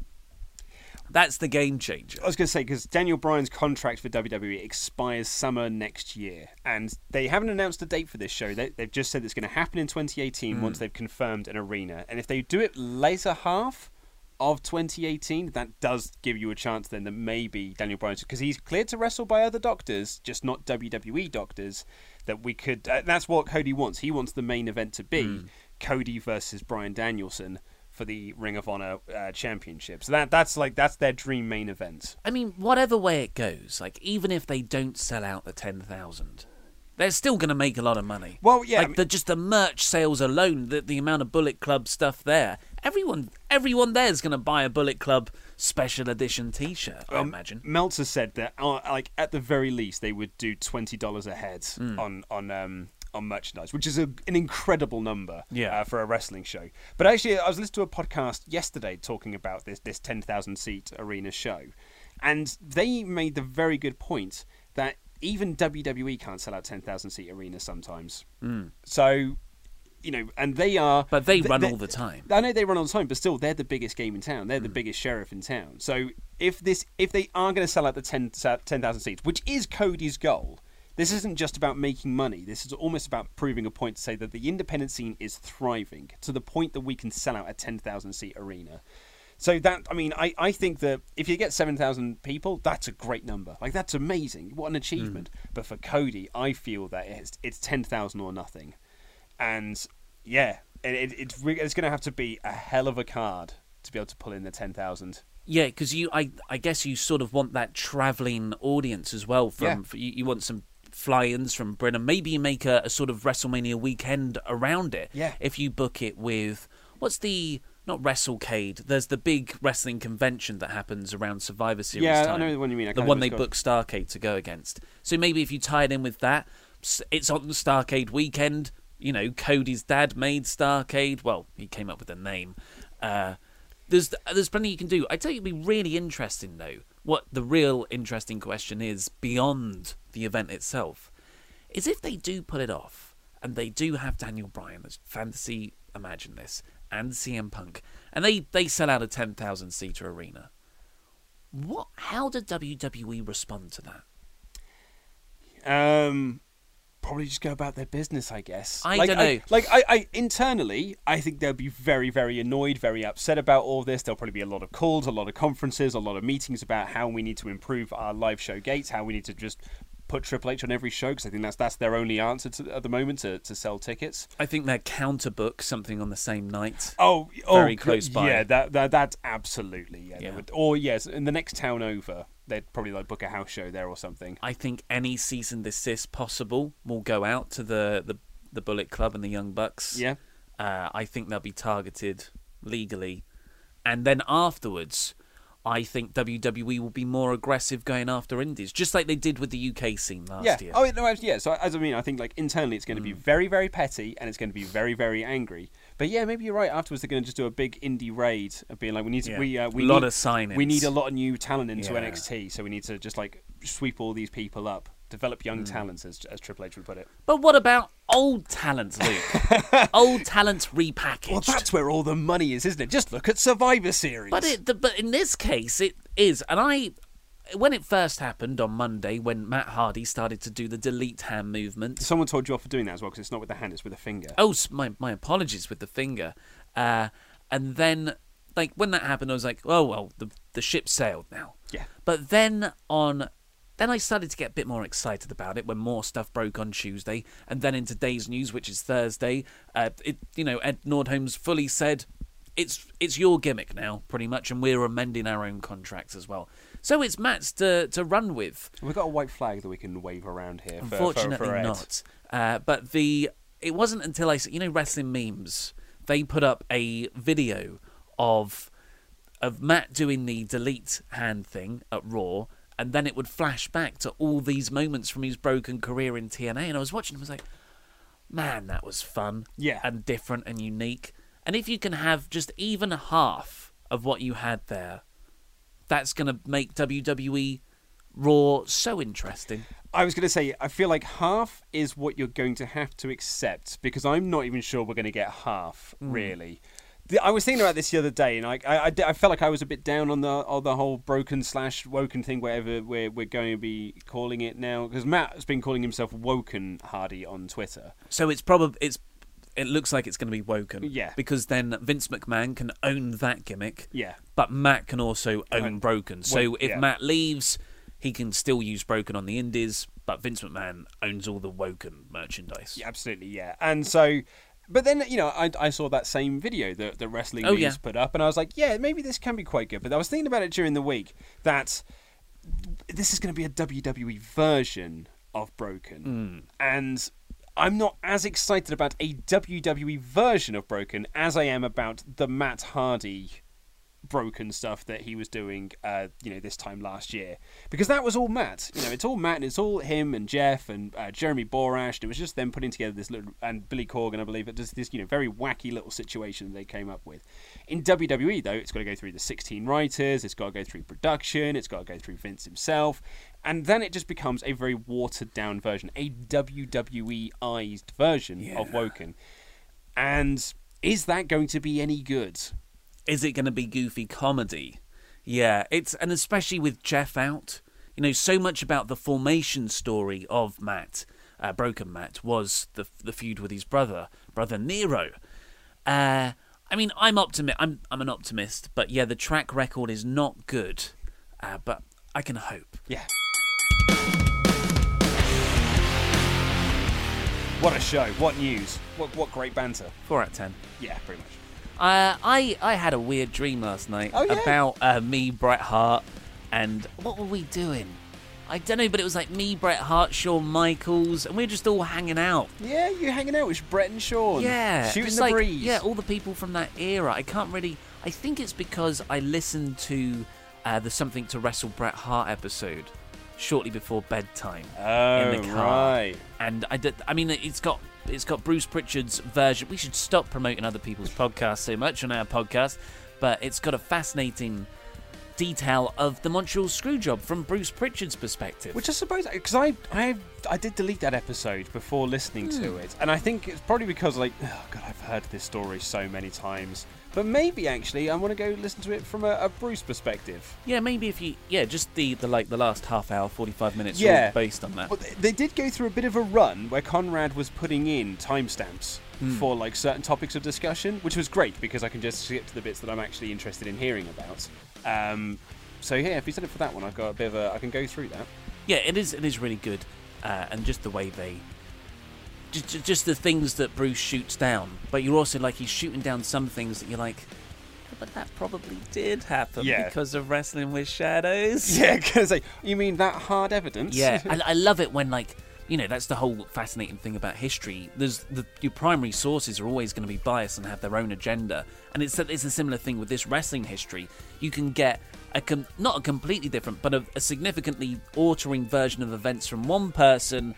That's the game changer. I was going to say because Daniel Bryan's contract for WWE expires summer next year, and they haven't announced a date for this show. They, have just said it's going to happen in 2018 Mm. once they've confirmed an arena. And if they do it later half of 2018, that does give you a chance then that maybe Daniel Bryan, because he's cleared to wrestle by other doctors, just not WWE doctors. That we could. Uh, that's what Cody wants. He wants the main event to be Mm. Cody versus Bryan Danielson for the Ring of Honor uh, championship. So that that's like that's their dream main event. I mean, whatever way it goes, like even if they don't sell out the ten thousand, they're still going to make a lot of money. Well, yeah, I like mean- the just the merch sales alone, the the amount of Bullet Club stuff there, everyone everyone there is going to buy a Bullet Club special edition T-shirt. I Um, imagine. Meltzer said that, uh, like at the very least, they would do twenty dollars a head Mm. on on um, on merchandise, which is a, an incredible number Yeah. uh, for a wrestling show. But actually, I was listening to a podcast yesterday talking about this this ten thousand seat arena show, and they made the very good point that even WWE can't sell out ten thousand seat arenas sometimes. Mm. So. You know, and they are. But they th- run all the time. I know they run all the time, but still, they're the biggest game in town. They're the Mm. biggest sheriff in town. So if this, if they are going to sell out the 10 10,000 seats, which is Cody's goal, this isn't just about making money. This is almost about proving a point to say that the independent scene is thriving to the point that we can sell out a 10,000 seat arena. So that I mean, I, I think that if you get seven thousand people, that's a great number. Like that's amazing. What an hmm. achievement. But for Cody, I feel that it's it's ten thousand or nothing, and yeah, it, it, it's it's going to have to be a hell of a card to be able to pull in the ten thousand. Yeah, because you, I, I guess you sort of want that travelling audience as well. From Yeah. for- you, you want some fly-ins from Britain. Maybe you make a, a sort of WrestleMania weekend around it. Yeah. If you book it with what's the not WrestleCade? There's the big wrestling convention that happens around Survivor Series. Yeah, I know the one you mean. I The one they book Starcade to go against. So maybe if you tie it in with that, it's on the Starcade weekend. You know, Cody's dad made Starcade. Well, he came up with the name. Uh, there's there's plenty you can do. I tell you, it'd be really interesting though. What the real interesting question is beyond the event itself is if they do pull it off and they do have Daniel Bryan as fantasy. Imagine this and CM Punk, and they they sell out a ten thousand seater arena. What? How did WWE respond to that? Um, probably just go about their business, I guess. I like, dunno. I, like I, I internally, I think they'll be very, very annoyed, very upset about all this. There'll probably be a lot of calls, a lot of conferences, a lot of meetings about how we need to improve our live show gates, how we need to just put Triple H on every show because I think that's that's their only answer to, at the moment to, to sell tickets. I think they're counterbook something on the same night. Oh, very oh, close by. Yeah, that, that that's absolutely yeah. Yeah. would- or yes, in the next town over, they'd probably like book a house show there or something. I think any season this is possible will go out to the, the, the Bullet Club and the Young Bucks. Yeah. Uh, I think they'll be targeted legally. And then afterwards, I think WWE will be more aggressive going after indies, just like they did with the UK scene last yeah. year. Oh no, yeah. So as I mean, I think like internally, it's going to Mm. be very, very petty, and it's going to be very, very angry. But yeah, maybe you're right. Afterwards, they're going to just do a big indie raid of being like, we need to, Yeah. we, uh, we Lot need, of signings. We need a lot of new talent into Yeah. NXT, so we need to just like sweep all these people up, develop young Mm. talents, as as Triple H would put it. But what about old talents, Luke? (laughs) old talents repackaged. Well, that's where all the money is, isn't it? Just look at Survivor Series. But it, the, but in this case, it is, and I, when it first happened on Monday, when Matt Hardy started to do the delete hand movement. Someone told you off for doing that as well because it's not with the hand; it's with a finger. Oh, my my apologies with the finger. Uh, and then, like when that happened, I was like, oh well, the the ship sailed now. Yeah. But then on. Then I started to get a bit more excited about it when more stuff broke on Tuesday, and then in today's news, which is Thursday, uh, it you know Ed Nordholm's fully said it's it's your gimmick now, pretty much, and we're amending our own contracts as well. So it's Matt's to to run with. We've got a white flag that we can wave around here. for- for- Unfortunately, for Ed. not. Uh, but the it wasn't until I you know wrestling memes they put up a video of of Matt doing the delete hand thing at Raw, and then it would flash back to all these moments from his broken career in TNA. And I was watching, him, I was like, man, that was fun, Yeah. and different and unique. And if you can have just even half of what you had there, that's going to make WWE Raw so interesting. I was going to say, I feel like half is what you're going to have to accept because I'm not even sure we're going to get half, Mm. really. The, I was thinking about this the other day, and I, I, I, I felt like I was a bit down on the on the whole broken slash woken thing, whatever we're, we're going to be calling it now. Because Matt has been calling himself Woken Hardy on Twitter. So it's probably it's it looks like it's going to be Woken. Yeah. Because then Vince McMahon can own that gimmick. Yeah. But Matt can also own Broken. So Wo- if yeah. Matt leaves, he can still use Broken on the Indies, but Vince McMahon owns all the Woken merchandise. Yeah, absolutely, yeah. And so, but then you know, I, I saw that same video that the wrestling Oh, news yeah. put up, and I was like, yeah, maybe this can be quite good. But I was thinking about it during the week that this is going to be a WWE version of Broken, hmm. and I'm not as excited about a WWE version of Broken as I am about the Matt Hardy broken stuff that he was doing uh you know this time last year. Because that was all Matt you know it's all Matt and it's all him and Jeff and uh, Jeremy Borash and it was just them putting together this little and Billy Corgan I believe it just this you know very wacky little situation they came up with. In WWE though it's got to go through the 16 writers it's got to go through production it's got to go through Vince himself and then it just becomes a very watered down version a WWE-ized version of Woken. And is that going to be any good Is it going to be goofy comedy? Yeah, it's and especially with Jeff out, you know, so much about the formation story of Matt, uh, Broken Matt, was the the feud with his brother, brother Nero. Uh, I mean, I'm optimist. I'm I'm an optimist, but yeah, the track record is not good. Uh, but I can hope. Yeah. What a show! What news! What what great banter! Four out of ten. Yeah, pretty much. Uh, I I had a weird dream last night Oh, yeah? about uh, me, Bret Hart, and what were we doing? I don't know, but it was like me, Bret Hart, Shawn Michaels, and we were just all hanging out. Yeah, you're hanging out with Bret and Shawn. Yeah, shooting the like, breeze. Yeah, all the people from that era. I can't really. I think it's because I listened to uh, the Something to Wrestle Bret Hart episode shortly before bedtime Oh, in the car, right. and I did. I mean, it's got it's got Bruce Pritchard's version. We should stop promoting other people's podcasts so much on our podcast, but it's got a fascinating detail of the Montreal Screwjob from Bruce Pritchard's perspective. Which I suppose because I I I did delete that episode before listening to Hmm. it, and I think it's probably because like oh god I've heard this story so many times. But maybe actually I want to go listen to it from a, a Bruce perspective. Yeah, maybe if you yeah, just the, the like the last half hour, forty five minutes, Yeah. based on that. Well, they- did go through a bit of a run where Conrad was putting in timestamps Hmm. for like certain topics of discussion, which was great because I can just skip to the bits that I'm actually interested in hearing about. Um, so yeah, if he's done it for that one, I've got a bit of a. I can go through that. Yeah, it is. It is really good, uh, and just the way they, just, just the things that Bruce shoots down. But you're also like he's shooting down some things that you're like, but that probably did happen Yeah. because of wrestling with shadows. (laughs) Yeah, because like, you mean that hard evidence? Yeah, (laughs) I, I love it when like you know that's the whole fascinating thing about history. There's the your primary sources are always going to be biased and have their own agenda, and it's it's a similar thing with this wrestling history. You can get a com- not a completely different, but a, a significantly altering version of events from one person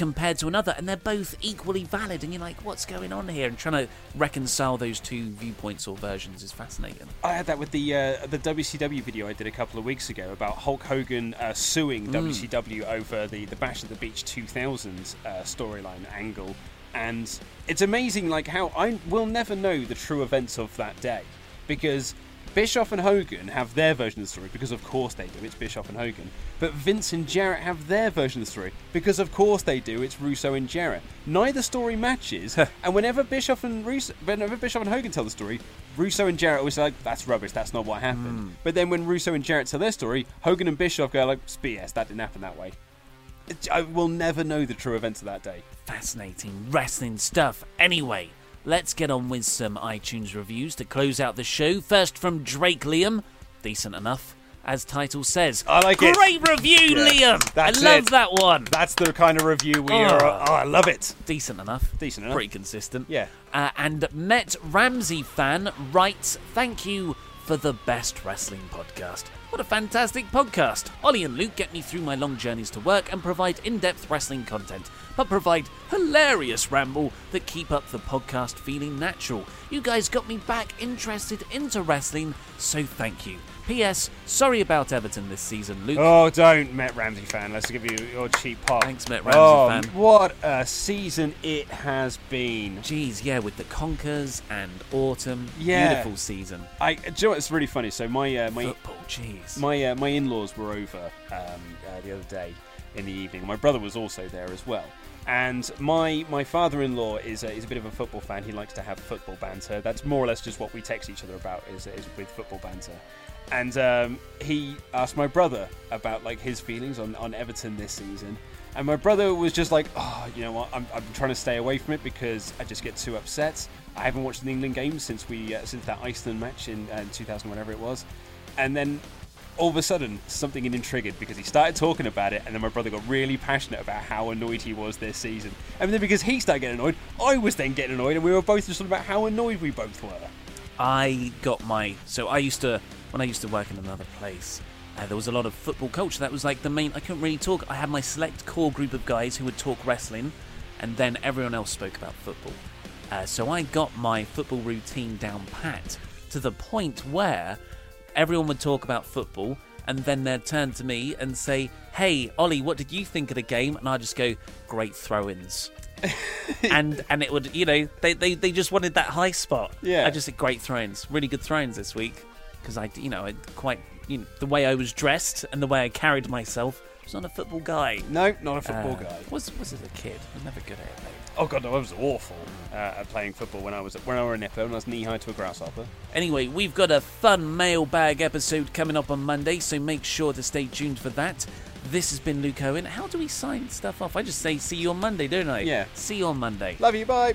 compared to another, and they're both equally valid. And you're like, what's going on here? And trying to reconcile those two viewpoints or versions is fascinating. I had that with the uh, the WCW video I did a couple of weeks ago about Hulk Hogan uh, suing Mm. WCW over the the Bash at the Beach 2000 uh, storyline angle, and it's amazing like how I will never know the true events of that day because. Bischoff and Hogan have their version of the story because, of course, they do. It's Bischoff and Hogan. But Vince and Jarrett have their version of the story because, of course, they do. It's Russo and Jarrett. Neither story matches, and whenever Bischoff and Russo, whenever Bischoff and Hogan tell the story, Russo and Jarrett always say, like, "That's rubbish. That's not what happened." Hmm. But then when Russo and Jarrett tell their story, Hogan and Bischoff go like, "It's "BS. That didn't happen that way." I will never know the true events of that day. fascinating wrestling stuff. Anyway, let's get on with some iTunes reviews to close out the show. First from Drake Liam, decent enough. as title says. I like it. Great review, Yeah, Liam. that's I love it. that one. That's the kind of review we Oh. are. Oh, I love it. Decent enough. Decent enough. Pretty consistent. Yeah. Uh, and Met Ramsey fan writes, "Thank you for the best wrestling podcast. What a fantastic podcast! Ollie and Luke get me through my long journeys to work and provide in-depth wrestling content, but provide hilarious ramble that keep up the podcast feeling natural. You guys got me back interested into wrestling, so thank you." P.S. Sorry about Everton this season, Luke. Oh, don't, Met Ramsey fan. Let's give you your cheap pop. Thanks, Met Ramsey oh, fan. What a season it has been. Jeez, yeah, with the Conkers and Autumn. Yeah. Beautiful season. I, do you know what? It's really funny. So my uh, my Football, jeez. my uh, my in-laws were over um, uh, the other day in the evening. My brother was also there as well. And my my father-in-law is a, is a bit of a football fan. He likes to have football banter. That's more or less just what we text each other about is, is with football banter. And um, he asked my brother about like his feelings on, on Everton this season. And my brother was just like, oh, you know what? I'm, I'm trying to stay away from it because I just get too upset. I haven't watched an England game since we uh, since that Iceland match in uh, 2000, whatever it was. And then all of a sudden, something in him triggered because he started talking about it, and then my brother got really passionate about how annoyed he was this season. And then because he started getting annoyed, I was then getting annoyed, and we were both just talking about how annoyed we both were. I got my so I used to when I used to work in another place. Uh, there was a lot of football culture. That was like the main. I couldn't really talk. I had my select core group of guys who would talk wrestling, and then everyone else spoke about football. Uh, so I got my football routine down pat to the point where everyone would talk about football, and then they'd turn to me and say, "Hey, Ollie, what did you think of the game?" And I'd just go, "Great throw-ins." (laughs) and and it would you know they, they, they just wanted that high spot Yeah. I just said great throws really good throws this week because I you know I quite you know the way I was dressed and the way I carried myself I was not a football guy No, not a football Uh, guy. was was as a kid I was never good at it mate. Oh god, no, I was awful uh, at playing football when I was when I was a nipper and I was knee high to a grasshopper. Anyway, we've got a fun mailbag episode coming up on Monday, so make sure to stay tuned for that. This has been Luke Owen. How do we sign stuff off? I just say see you on Monday, don't I? Yeah. See you on Monday. Love you, bye.